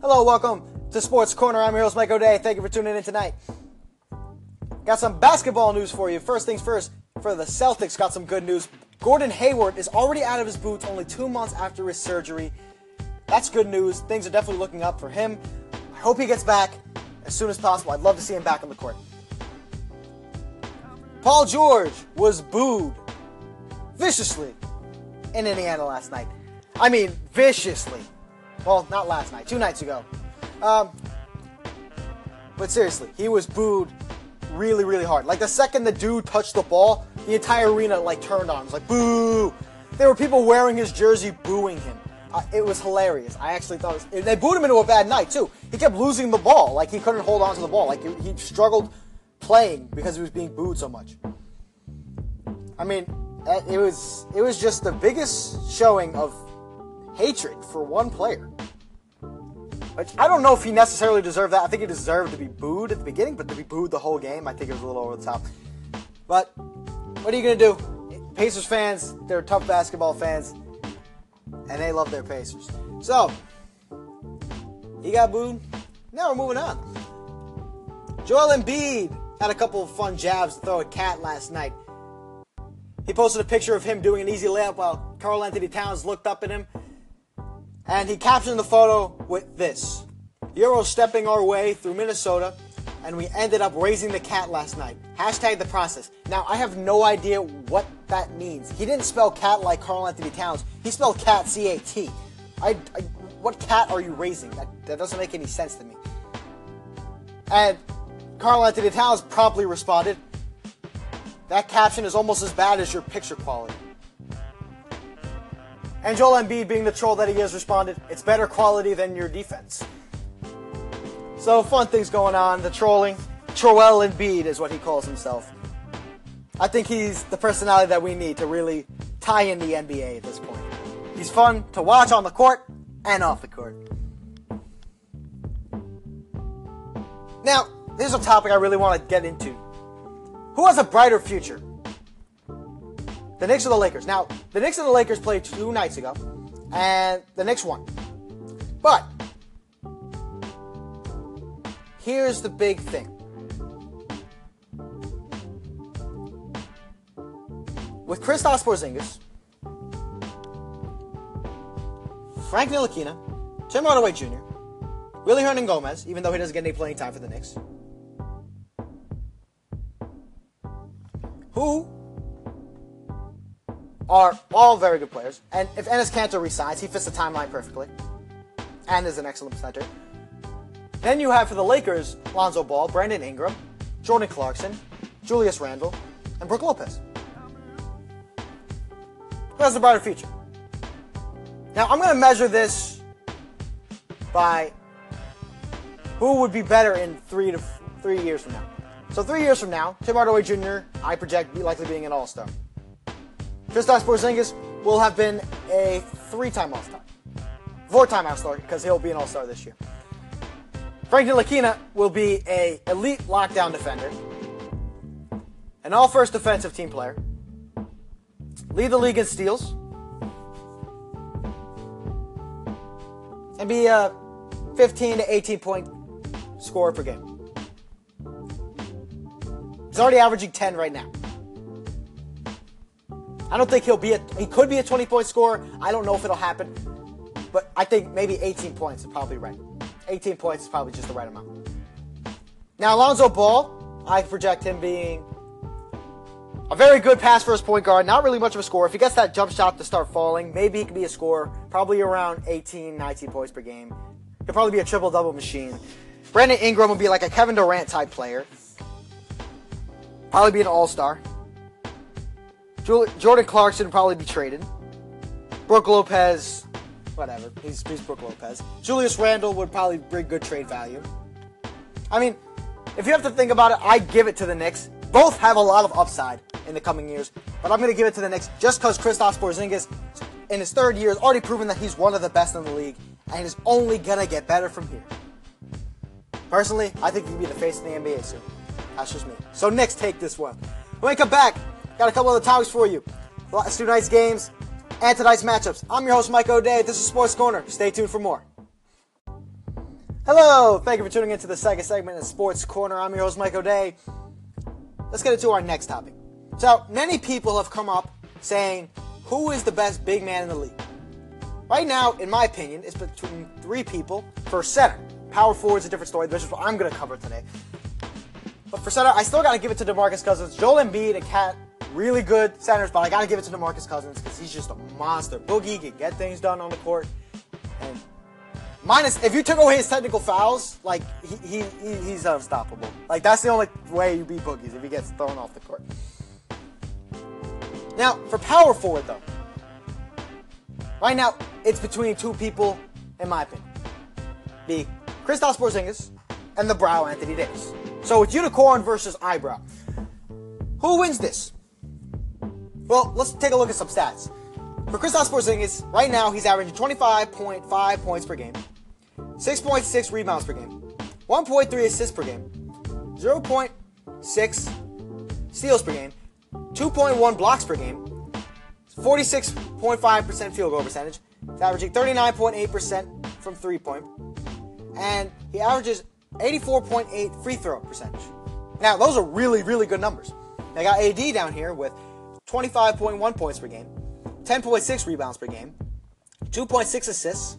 Hello, welcome to Sports Corner. I'm your host, Mike O'Day. Thank you for tuning in tonight. Got some basketball news for you. First things first, for the Celtics, got some good news. Gordon Hayward is already out of his boots only two months after his surgery. That's good news. Things are definitely looking up for him. I hope he gets back as soon as possible. I'd love to see him back on the court. Paul George was booed viciously in Indiana last night. I mean, viciously. Well, not last night, two nights ago. Um, but seriously, he was booed really, really hard. Like the second the dude touched the ball, the entire arena like turned on. It was like boo. There were people wearing his jersey booing him. Uh, it was hilarious. I actually thought was, they booed him into a bad night too. He kept losing the ball. Like he couldn't hold on to the ball. Like he, he struggled playing because he was being booed so much. I mean, uh, it was it was just the biggest showing of hatred for one player. Which I don't know if he necessarily deserved that. I think he deserved to be booed at the beginning, but to be booed the whole game, I think it was a little over the top. But what are you gonna do? Pacers fans, they're tough basketball fans, and they love their Pacers. So he got booed. Now we're moving on. Joel Embiid had a couple of fun jabs to throw at KAT last night. He posted a picture of him doing an easy layup while Karl-Anthony Towns looked up at him. And he captioned the photo with this Euro stepping our way through Minnesota, and we ended up raising the cat last night. Hashtag the process. Now, I have no idea what that means. He didn't spell cat like Karl-Anthony Towns, he spelled cat C A T. I, I, what cat are you raising? That, that doesn't make any sense to me. And Karl-Anthony Towns promptly responded, that caption is almost as bad as your picture quality. And Joel Embiid, being the troll that he is, responded, It's better quality than your defense. So, fun things going on. The trolling. Troel Embiid is what he calls himself. I think he's the personality that we need to really tie in the NBA at this point. He's fun to watch on the court and off the court. Now, here's a topic I really want to get into. Who has a brighter future? The Knicks or the Lakers? Now, the Knicks and the Lakers played two nights ago, and the Knicks won. But here's the big thing. With Kristaps Porzingis, Frank Ntilikina, Tim Hardaway Jr., Willy Hernangomez, even though he doesn't get any playing time for the Knicks, who are all very good players. And if Enes Kanter resigns, he fits the timeline perfectly and is an excellent center. Then you have for the Lakers Lonzo Ball, Brandon Ingram, Jordan Clarkson, Julius Randle, and Brook Lopez. Who has a brighter future? Now, I'm going to measure this by who would be better in three to three years from now. So three years from now, Tim Hardaway Jr. I project likely being an All-Star. Kristaps Porzingis will have been a three-time All-Star, four-time All-Star because he'll be an All-Star this year. Frank Ntilikina will be a elite lockdown defender, an all-first defensive team player, lead the league in steals, and be a 15 to 18 point scorer per game. He's already averaging 10 right now. I don't think he'll be a he could be a 20 point scorer. I don't know if it'll happen. But I think maybe 18 points is probably right. 18 points is probably just the right amount. Now Alonzo Ball, I project him being a very good pass first point guard, not really much of a scorer. If he gets that jump shot to start falling, maybe he could be a scorer, probably around 18, 19 points per game. He'll probably be a triple double machine. Brandon Ingram will be like a Kevin Durant type player. Probably be an all star. Jordan Clarkson probably be traded. Brook Lopez, whatever. He's, he's Brook Lopez. Julius Randle would probably bring good trade value. I mean, if you have to think about it, I give it to the Knicks. Both have a lot of upside in the coming years, but I'm going to give it to the Knicks just because Kristaps Porzingis, in his third year, has already proven that he's one of the best in the league, and is only going to get better from here. Personally, I think he can be the face of the NBA soon. That's just me. So Knicks take this one. When we come back, got a couple other topics for you. Last two nights games and tonight's matchups. I'm your host, Mike O'Day. This is Sports Corner. Stay tuned for more. Hello, thank you for tuning into the second segment of Sports Corner. I'm your host, Mike O'Day. Let's get into our next topic. So, many people have come up saying, who is the best big man in the league? Right now, in my opinion, it's between three people for center. Power forward is a different story. This is what I'm going to cover today. But for center, I still got to give it to DeMarcus Cousins. Joel Embiid and KAT, really good centers, but I got to give it to DeMarcus Cousins because he's just a monster. Boogie can get things done on the court. And minus, if you took away his technical fouls, like, he, he, he he's unstoppable. Like, that's the only way you beat Boogies if he gets thrown off the court. Now, for power forward, though, right now, it's between two people, in my opinion. The Kristaps Porzingis and the Brow Anthony Davis. So it's unicorn versus eyebrow. Who wins this? Well, let's take a look at some stats. For Kristaps Porzingis, right now he's averaging 25.5 points per game, 6.6 rebounds per game, 1.3 assists per game, 0.6 steals per game, 2.1 blocks per game, 46.5% field goal percentage. He's averaging 39.8% from three point, and he averages 84.8 free throw percentage. Now, those are really, really good numbers. I got AD down here with 25.1 points per game, 10.6 rebounds per game, 2.6 assists,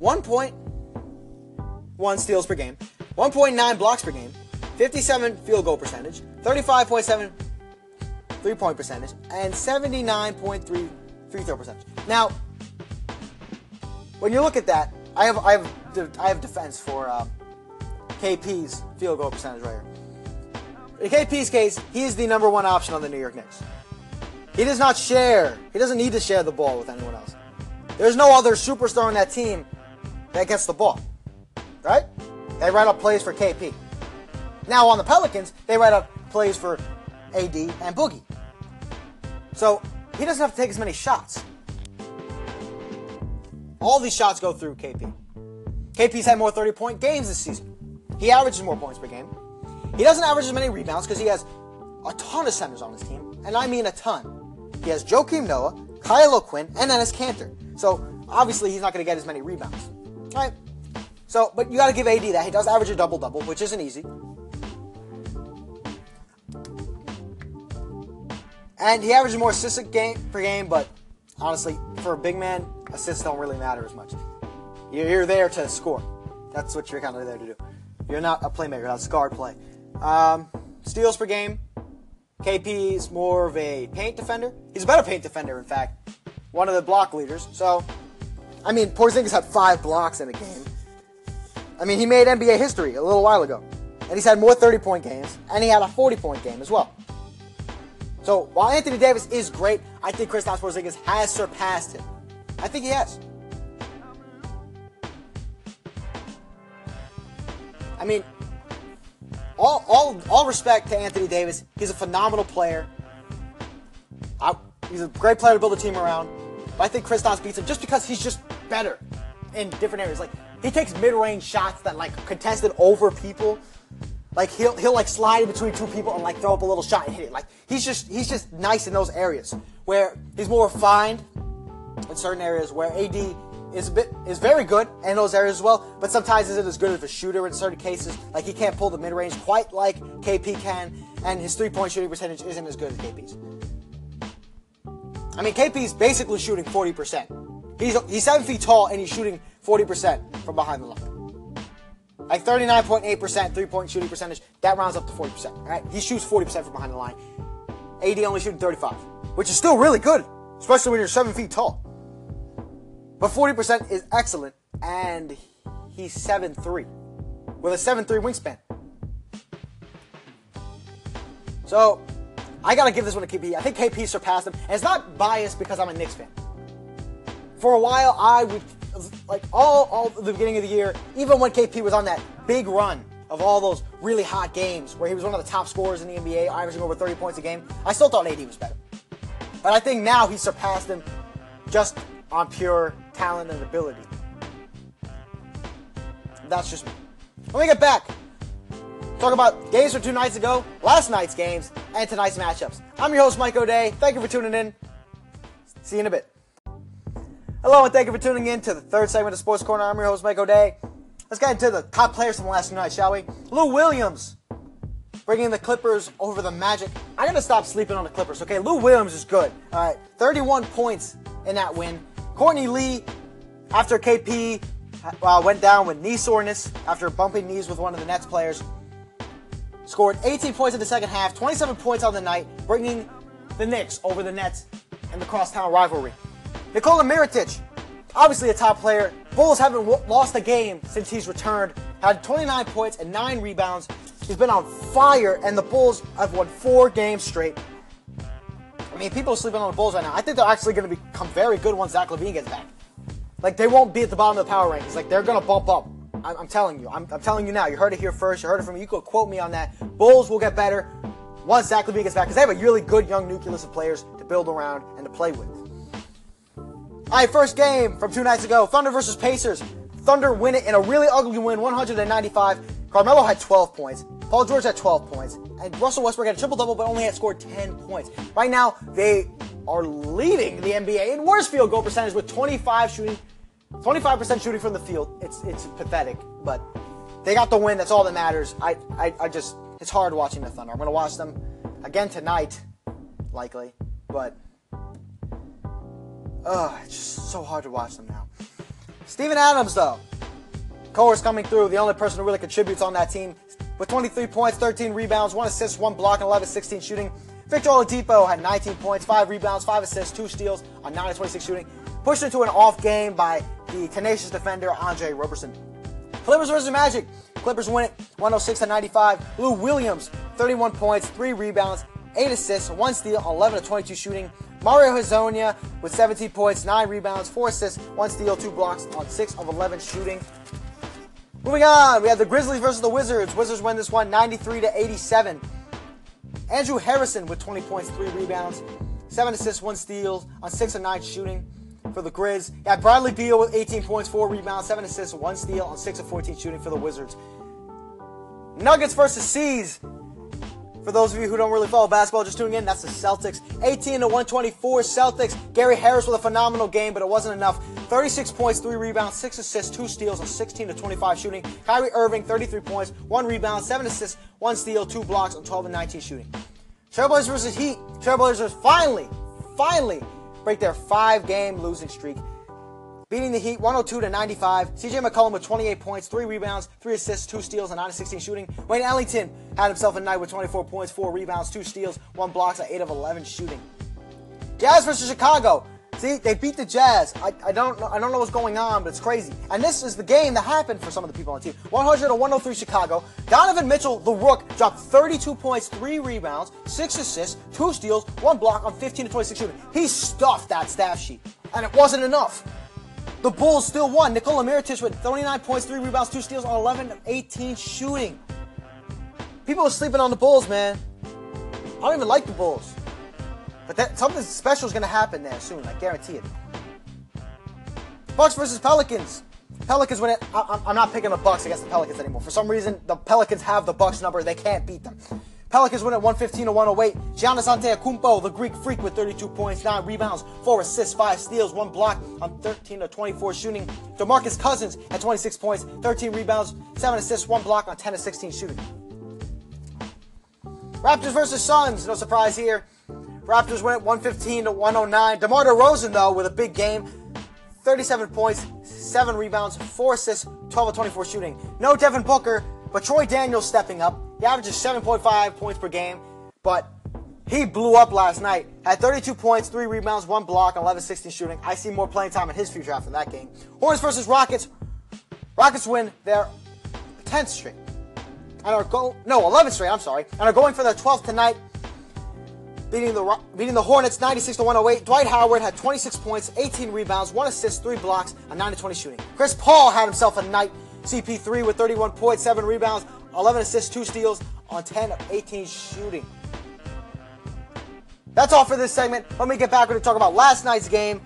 1.1 steals per game, 1.9 blocks per game, 57 field goal percentage, 35.7 three point percentage, and 79.3 free throw percentage. Now, when you look at that, I have I have I have defense for um, KP's field goal percentage right here. In KP's case, he is the number one option on the New York Knicks. He does not share. He doesn't need to share the ball with anyone else. There's no other superstar on that team that gets the ball. Right? They write up plays for KP. Now on the Pelicans, they write up plays for AD and Boogie. So he doesn't have to take as many shots. All these shots go through KP. KP's had more 30 point games this season. He averages more points per game. He doesn't average as many rebounds because he has a ton of centers on his team, and I mean a ton. He has Joakim Noah, Kyle O'Quinn, and Enes Kanter. So obviously he's not going to get as many rebounds. All right. So, but you got to give AD that he does average a double double, which isn't easy. And he averages more assists game per game, but honestly, for a big man, assists don't really matter as much. You're there to score. That's what you're kind of there to do. You're not a playmaker. That's guard play. Um, steals per game. KP is more of a paint defender. He's a better paint defender, in fact. One of the block leaders. So, I mean, Porzingis had five blocks in a game. I mean, he made NBA history a little while ago. And he's had more 30 point games, and he had a 40 point game as well. So, while Anthony Davis is great, I think Kristaps Porzingis has surpassed him. I think he has. All, all, all respect to Anthony Davis. He's a phenomenal player. I, he's a great player to build a team around. But I think Kristaps beats him just because he's just better in different areas. Like he takes mid-range shots that like contested over people. Like he'll he'll like slide in between two people and like throw up a little shot and hit it. Like he's just he's just nice in those areas where he's more refined in certain areas where AD is a bit is very good in those areas as well, but sometimes isn't as good as a shooter in certain cases. Like he can't pull the mid range quite like KP can, and his three point shooting percentage isn't as good as KP's. I mean, KP's basically shooting 40%. He's he's seven feet tall and he's shooting 40% from behind the line. Like 39.8% three point shooting percentage, that rounds up to 40%. Right? He shoots 40% from behind the line. AD only shooting 35, which is still really good, especially when you're seven feet tall. But 40% is excellent, and he's 7'3 with a 7'3 wingspan. So, I gotta give this one to KP. I think KP surpassed him, and it's not biased because I'm a Knicks fan. For a while, I would, like, all, all the beginning of the year, even when KP was on that big run of all those really hot games where he was one of the top scorers in the NBA, averaging over 30 points a game, I still thought AD was better. But I think now he surpassed him just on pure talent and ability. That's just me. Let me get back. Talk about games from two nights ago, last night's games, and tonight's matchups. I'm your host, Mike O'Day. Thank you for tuning in. See you in a bit. Hello, and thank you for tuning in to the third segment of Sports Corner. I'm your host, Mike O'Day. Let's get into the top players from last night, shall we? Lou Williams bringing the Clippers over the Magic. I'm gonna stop sleeping on the Clippers. Okay, Lou Williams is good. All right, 31 points in that win. Courtney Lee, after KP uh, went down with knee soreness after bumping knees with one of the Nets players, scored 18 points in the second half, 27 points on the night, bringing the Knicks over the Nets in the crosstown rivalry. Nikola Mirotic, obviously a top player. Bulls haven't w- lost a game since he's returned. Had 29 points and 9 rebounds. He's been on fire, and the Bulls have won four games straight. I mean, people are sleeping on the Bulls right now. I think they're actually going to become very good once Zach LaVine gets back. Like, they won't be at the bottom of the power rankings. Like, they're going to bump up. I'm, I'm telling you. I'm, I'm, telling you now. You heard it here first. You heard it from me. You could quote me on that. Bulls will get better once Zach LaVine gets back because they have a really good young nucleus of players to build around and to play with. All right, first game from two nights ago Thunder versus Pacers. Thunder win it in a really ugly win, 195. Carmelo had 12 points. Paul George had 12 points. And Russell Westbrook had a triple double, but only had scored 10 points. Right now, they are leading the NBA in worst field goal percentage with 25 shooting, 25% shooting from the field. It's it's pathetic, but they got the win. That's all that matters. I, I, I just, it's hard watching the Thunder. I'm to watch them again tonight, likely, but ugh, it's just so hard to watch them now. Steven Adams, though, Coer's coming through, the only person who really contributes on that team, with 23 points, 13 rebounds, 1 assist, 1 block, and 11 16 shooting. Victor Oladipo had 19 points, 5 rebounds, 5 assists, 2 steals on 9 26 shooting. Pushed into an off game by the tenacious defender Andre Roberson. Clippers versus Magic. Clippers win it 106 to 95. Lou Williams, 31 points, 3 rebounds, 8 assists, 1 steal, 11 to 22 shooting. Mario Hezonja with 17 points, 9 rebounds, 4 assists, 1 steal, 2 blocks on 6 of 11 shooting. Moving on, we have the Grizzlies versus the Wizards. Wizards win this one 93 to 87. Andrew Harrison with 20 points, 3 rebounds, 7 assists, 1 steal on 6 of 9 shooting for the Grizz. Yeah, Bradley Beal with 18 points, 4 rebounds, 7 assists, 1 steal on 6 of 14 shooting for the Wizards. Nuggets versus C's. For those of you who don't really follow basketball, just tuning in, that's the Celtics. 18 to 124 Celtics. Gary Harris with a phenomenal game, but it wasn't enough. 36 points, 3 rebounds, 6 assists, 2 steals on 16 to 25 shooting. Kyrie Irving, 33 points, 1 rebound, 7 assists, 1 steal, 2 blocks on 12 and 19 shooting. Trailblazers versus Heat. Trailblazers finally, finally break their 5 game losing streak beating the Heat 102 to 95. CJ McCollum with 28 points, 3 rebounds, 3 assists, 2 steals, and 9 of 16 shooting. Wayne Ellington had himself a night with 24 points, 4 rebounds, 2 steals, 1 blocks, at 8 of 11 shooting. Jazz versus Chicago. See, they beat the Jazz. I, I don't know, I don't know what's going on, but it's crazy. And this is the game that happened for some of the people on the team. 100 to 103 Chicago. Donovan Mitchell, the rook, dropped 32 points, 3 rebounds, 6 assists, 2 steals, 1 block on 15 to 26 shooting. He stuffed that staff sheet. And it wasn't enough. The Bulls still won. Nikola Mirotic with 39 points, 3 rebounds, 2 steals on 11 of 18 shooting. People are sleeping on the Bulls, man. I don't even like the Bulls. But that, something special is going to happen there soon. I guarantee it. Bucks versus Pelicans. Pelicans win it. I, am not picking the Bucks against the Pelicans anymore. For some reason, the Pelicans have the Bucks number. They can't beat them. Pelicans win at 115 to 108. Giannis Antetokounmpo, the Greek freak, with 32 points, 9 rebounds, 4 assists, 5 steals, 1 block on 13 to 24 shooting. DeMarcus Cousins at 26 points, 13 rebounds, 7 assists, 1 block on 10 to 16 shooting. Raptors versus Suns, no surprise here. Raptors win at 115 to 109. DeMar DeRozan, though, with a big game. 37 points, 7 rebounds, 4 assists, 12 of 24 shooting. No Devin Booker, but Troy Daniels stepping up. He averages 7.5 points per game, but he blew up last night. Had 32 points, 3 rebounds, 1 block, 11 16 shooting. I see more playing time in his future after that game. Hornets versus Rockets. Rockets win their 10th straight. And are go no, 11th straight, I'm sorry. And are going for their 12th tonight. Beating the beating the Hornets 96 to 108. Dwight Howard had 26 points, 18 rebounds, 1 assist, 3 blocks, a 9 to 20 shooting. Chris Paul had himself a night. CP3 with 31 points, 7 rebounds, 11 assists, 2 steals on 10 of 18 shooting. That's all for this segment. Let me get back to talk about last night's game.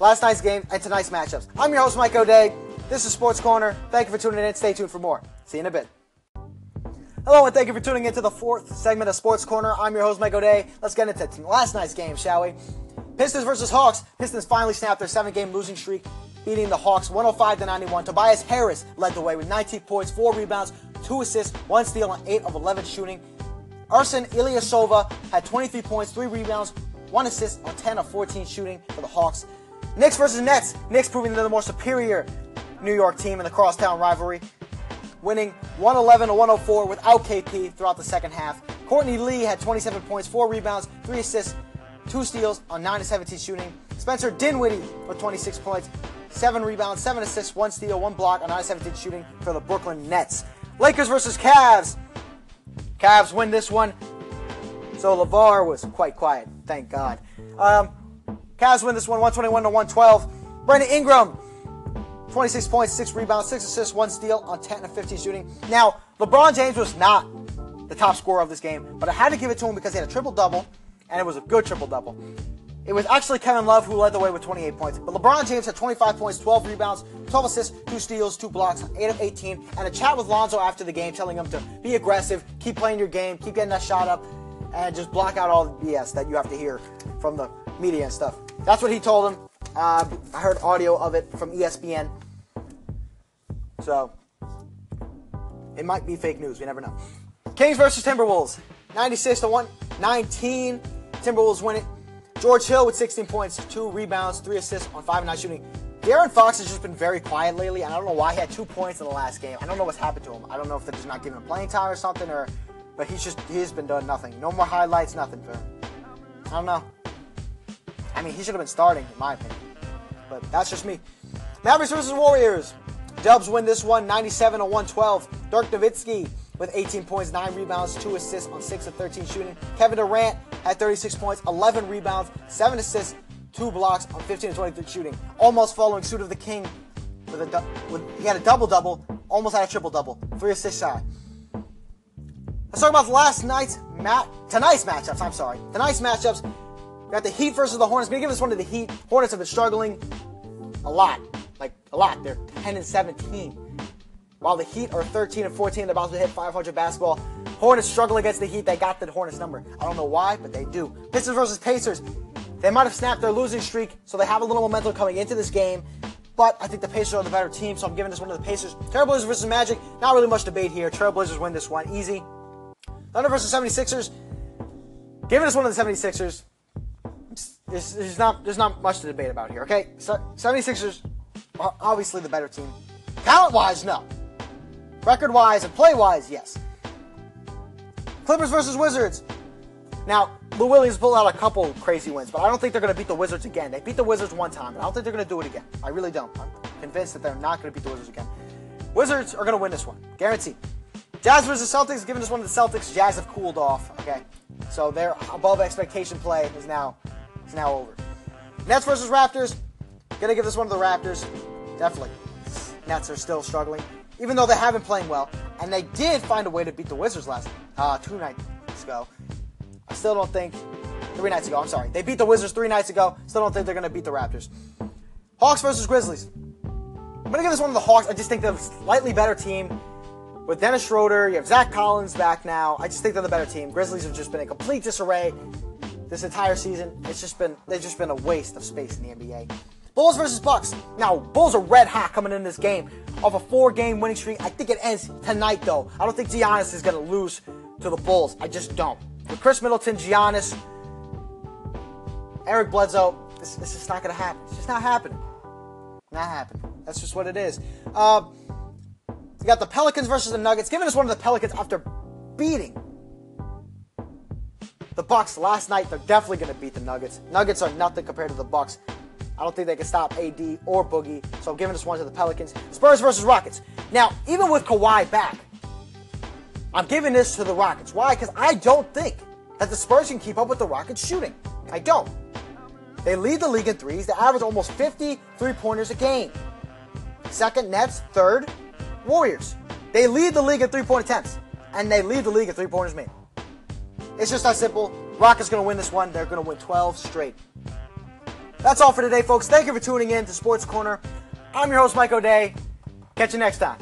Last night's game and tonight's matchups. I'm your host, Mike O'Day. This is Sports Corner. Thank you for tuning in. Stay tuned for more. See you in a bit. Hello, and thank you for tuning in to the fourth segment of Sports Corner. I'm your host, Mike O'Day. Let's get into last night's game, shall we? Pistons versus Hawks. Pistons finally snapped their seven game losing streak beating the Hawks 105 to 91. Tobias Harris led the way with 19 points, 4 rebounds, 2 assists, 1 steal, and 8 of 11 shooting. Ersan Ilyasova had 23 points, 3 rebounds, 1 assist on 10 of 14 shooting for the Hawks. Knicks versus Nets. Knicks proving they're the more superior New York team in the crosstown rivalry, winning 111 to 104 without KP throughout the second half. Courtney Lee had 27 points, 4 rebounds, 3 assists, 2 steals on 9 to 17 shooting. Spencer Dinwiddie with 26 points, 7 rebounds, 7 assists, 1 steal, 1 block on 9 to 17 shooting for the Brooklyn Nets. Lakers versus Cavs. Cavs win this one. So LaVar was quite quiet, thank God. Um, Cavs win this one 121 to 112. Brandon Ingram, 26 points, 6 rebounds, 6 assists, 1 steal on 10 of 15 shooting. Now, LeBron James was not the top scorer of this game, but I had to give it to him because he had a triple double, and it was a good triple double. It was actually Kevin Love who led the way with 28 points. But LeBron James had 25 points, 12 rebounds, 12 assists, 2 steals, 2 blocks, 8 of 18, and a chat with Lonzo after the game telling him to be aggressive, keep playing your game, keep getting that shot up, and just block out all the BS that you have to hear from the media and stuff. That's what he told him. Uh, I heard audio of it from ESPN. So, it might be fake news. We never know. Kings versus Timberwolves. 96 to 119. Timberwolves win it. George Hill with 16 points, 2 rebounds, 3 assists on 5 and 9 shooting. De'Aaron Fox has just been very quiet lately, and I don't know why he had 2 points in the last game. I don't know what's happened to him. I don't know if they're just not giving him playing time or something, or but he's just he's been doing nothing. No more highlights, nothing for him. I don't know. I mean, he should have been starting, in my opinion. But that's just me. Mavericks versus Warriors. Dubs win this one, 97 to 112. Dirk Nowitzki with 18 points, 9 rebounds, 2 assists on 6 of 13 shooting. Kevin Durant had 36 points, 11 rebounds, 7 assists, 2 blocks on 15 to 23 shooting. Almost following suit of the king with a with, he had a double double, almost had a triple double, 3 assists shy. Let's talk about last night's mat tonight's matchups. I'm sorry, tonight's matchups. We got the Heat versus the Hornets. I'm gonna give this one to the Heat. Hornets have been struggling a lot, like a lot. They're 10 and 17. While the Heat are 13 and 14, they're about to hit 500 basketball. Hornets struggle against the Heat. They got the Hornets number. I don't know why, but they do. Pistons versus Pacers. They might have snapped their losing streak, so they have a little momentum coming into this game. But I think the Pacers are the better team, so I'm giving this one to the Pacers. Trailblazers versus Magic. Not really much debate here. Trailblazers win this one. Easy. Thunder versus 76ers. Giving this one to the 76ers. There's, not, there's not much to debate about here, okay? So, 76ers are obviously the better team. Talent wise, no. Record wise and play wise, yes. Clippers versus Wizards. Now, Lou Williams pulled out a couple crazy wins, but I don't think they're going to beat the Wizards again. They beat the Wizards one time, but I don't think they're going to do it again. I really don't. I'm convinced that they're not going to beat the Wizards again. Wizards are going to win this one, guaranteed. Jazz versus Celtics, giving this one to the Celtics. Jazz have cooled off. Okay, so their above expectation play is now is now over. Nets versus Raptors, gonna give this one to the Raptors, definitely. Nets are still struggling even though they haven't playing well, and they did find a way to beat the Wizards last uh, two nights ago. I still don't think three nights ago. I'm sorry, they beat the Wizards three nights ago. Still don't think they're to beat the Raptors. Hawks versus Grizzlies. I'm to give this one to the Hawks. I just think they're a slightly better team. With Dennis Schroeder, you have Zach Collins back now. I just think they're the better team. Grizzlies have just been in complete disarray this entire season. It's just been they've just been a waste of space in the NBA. Bulls versus Bucks. Now, Bulls are red hot coming in this game off a four-game winning streak. I think it ends tonight, though. I don't think Giannis is going to lose to the Bulls. I just don't. With Khris Middleton, Giannis, Eric Bledsoe, this, this is not going to happen. It's just not happening. Not happening. That's just what it is. Uh, you got the Pelicans versus the Nuggets. Giving us one of the Pelicans after beating the Bucks last night. They're definitely going to beat the Nuggets. Nuggets are nothing compared to the Bucks. I don't think they can stop AD or Boogie, so I'm giving this one to the Pelicans. Spurs versus Rockets. Now, even with Kawhi back, I'm giving this to the Rockets. Why? Because I don't think that the Spurs can keep up with the Rockets shooting. I don't. They lead the league in threes. They average almost 50 three pointers a game. Second, Nets. Third, Warriors. They lead the league in three point attempts, and they lead the league in three pointers made. It's just that simple. Rockets going to win this one. They're going to win 12 straight. That's all for today, folks. Thank you for tuning in to Sports Corner. I'm your host, Mike O'Day. Catch you next time.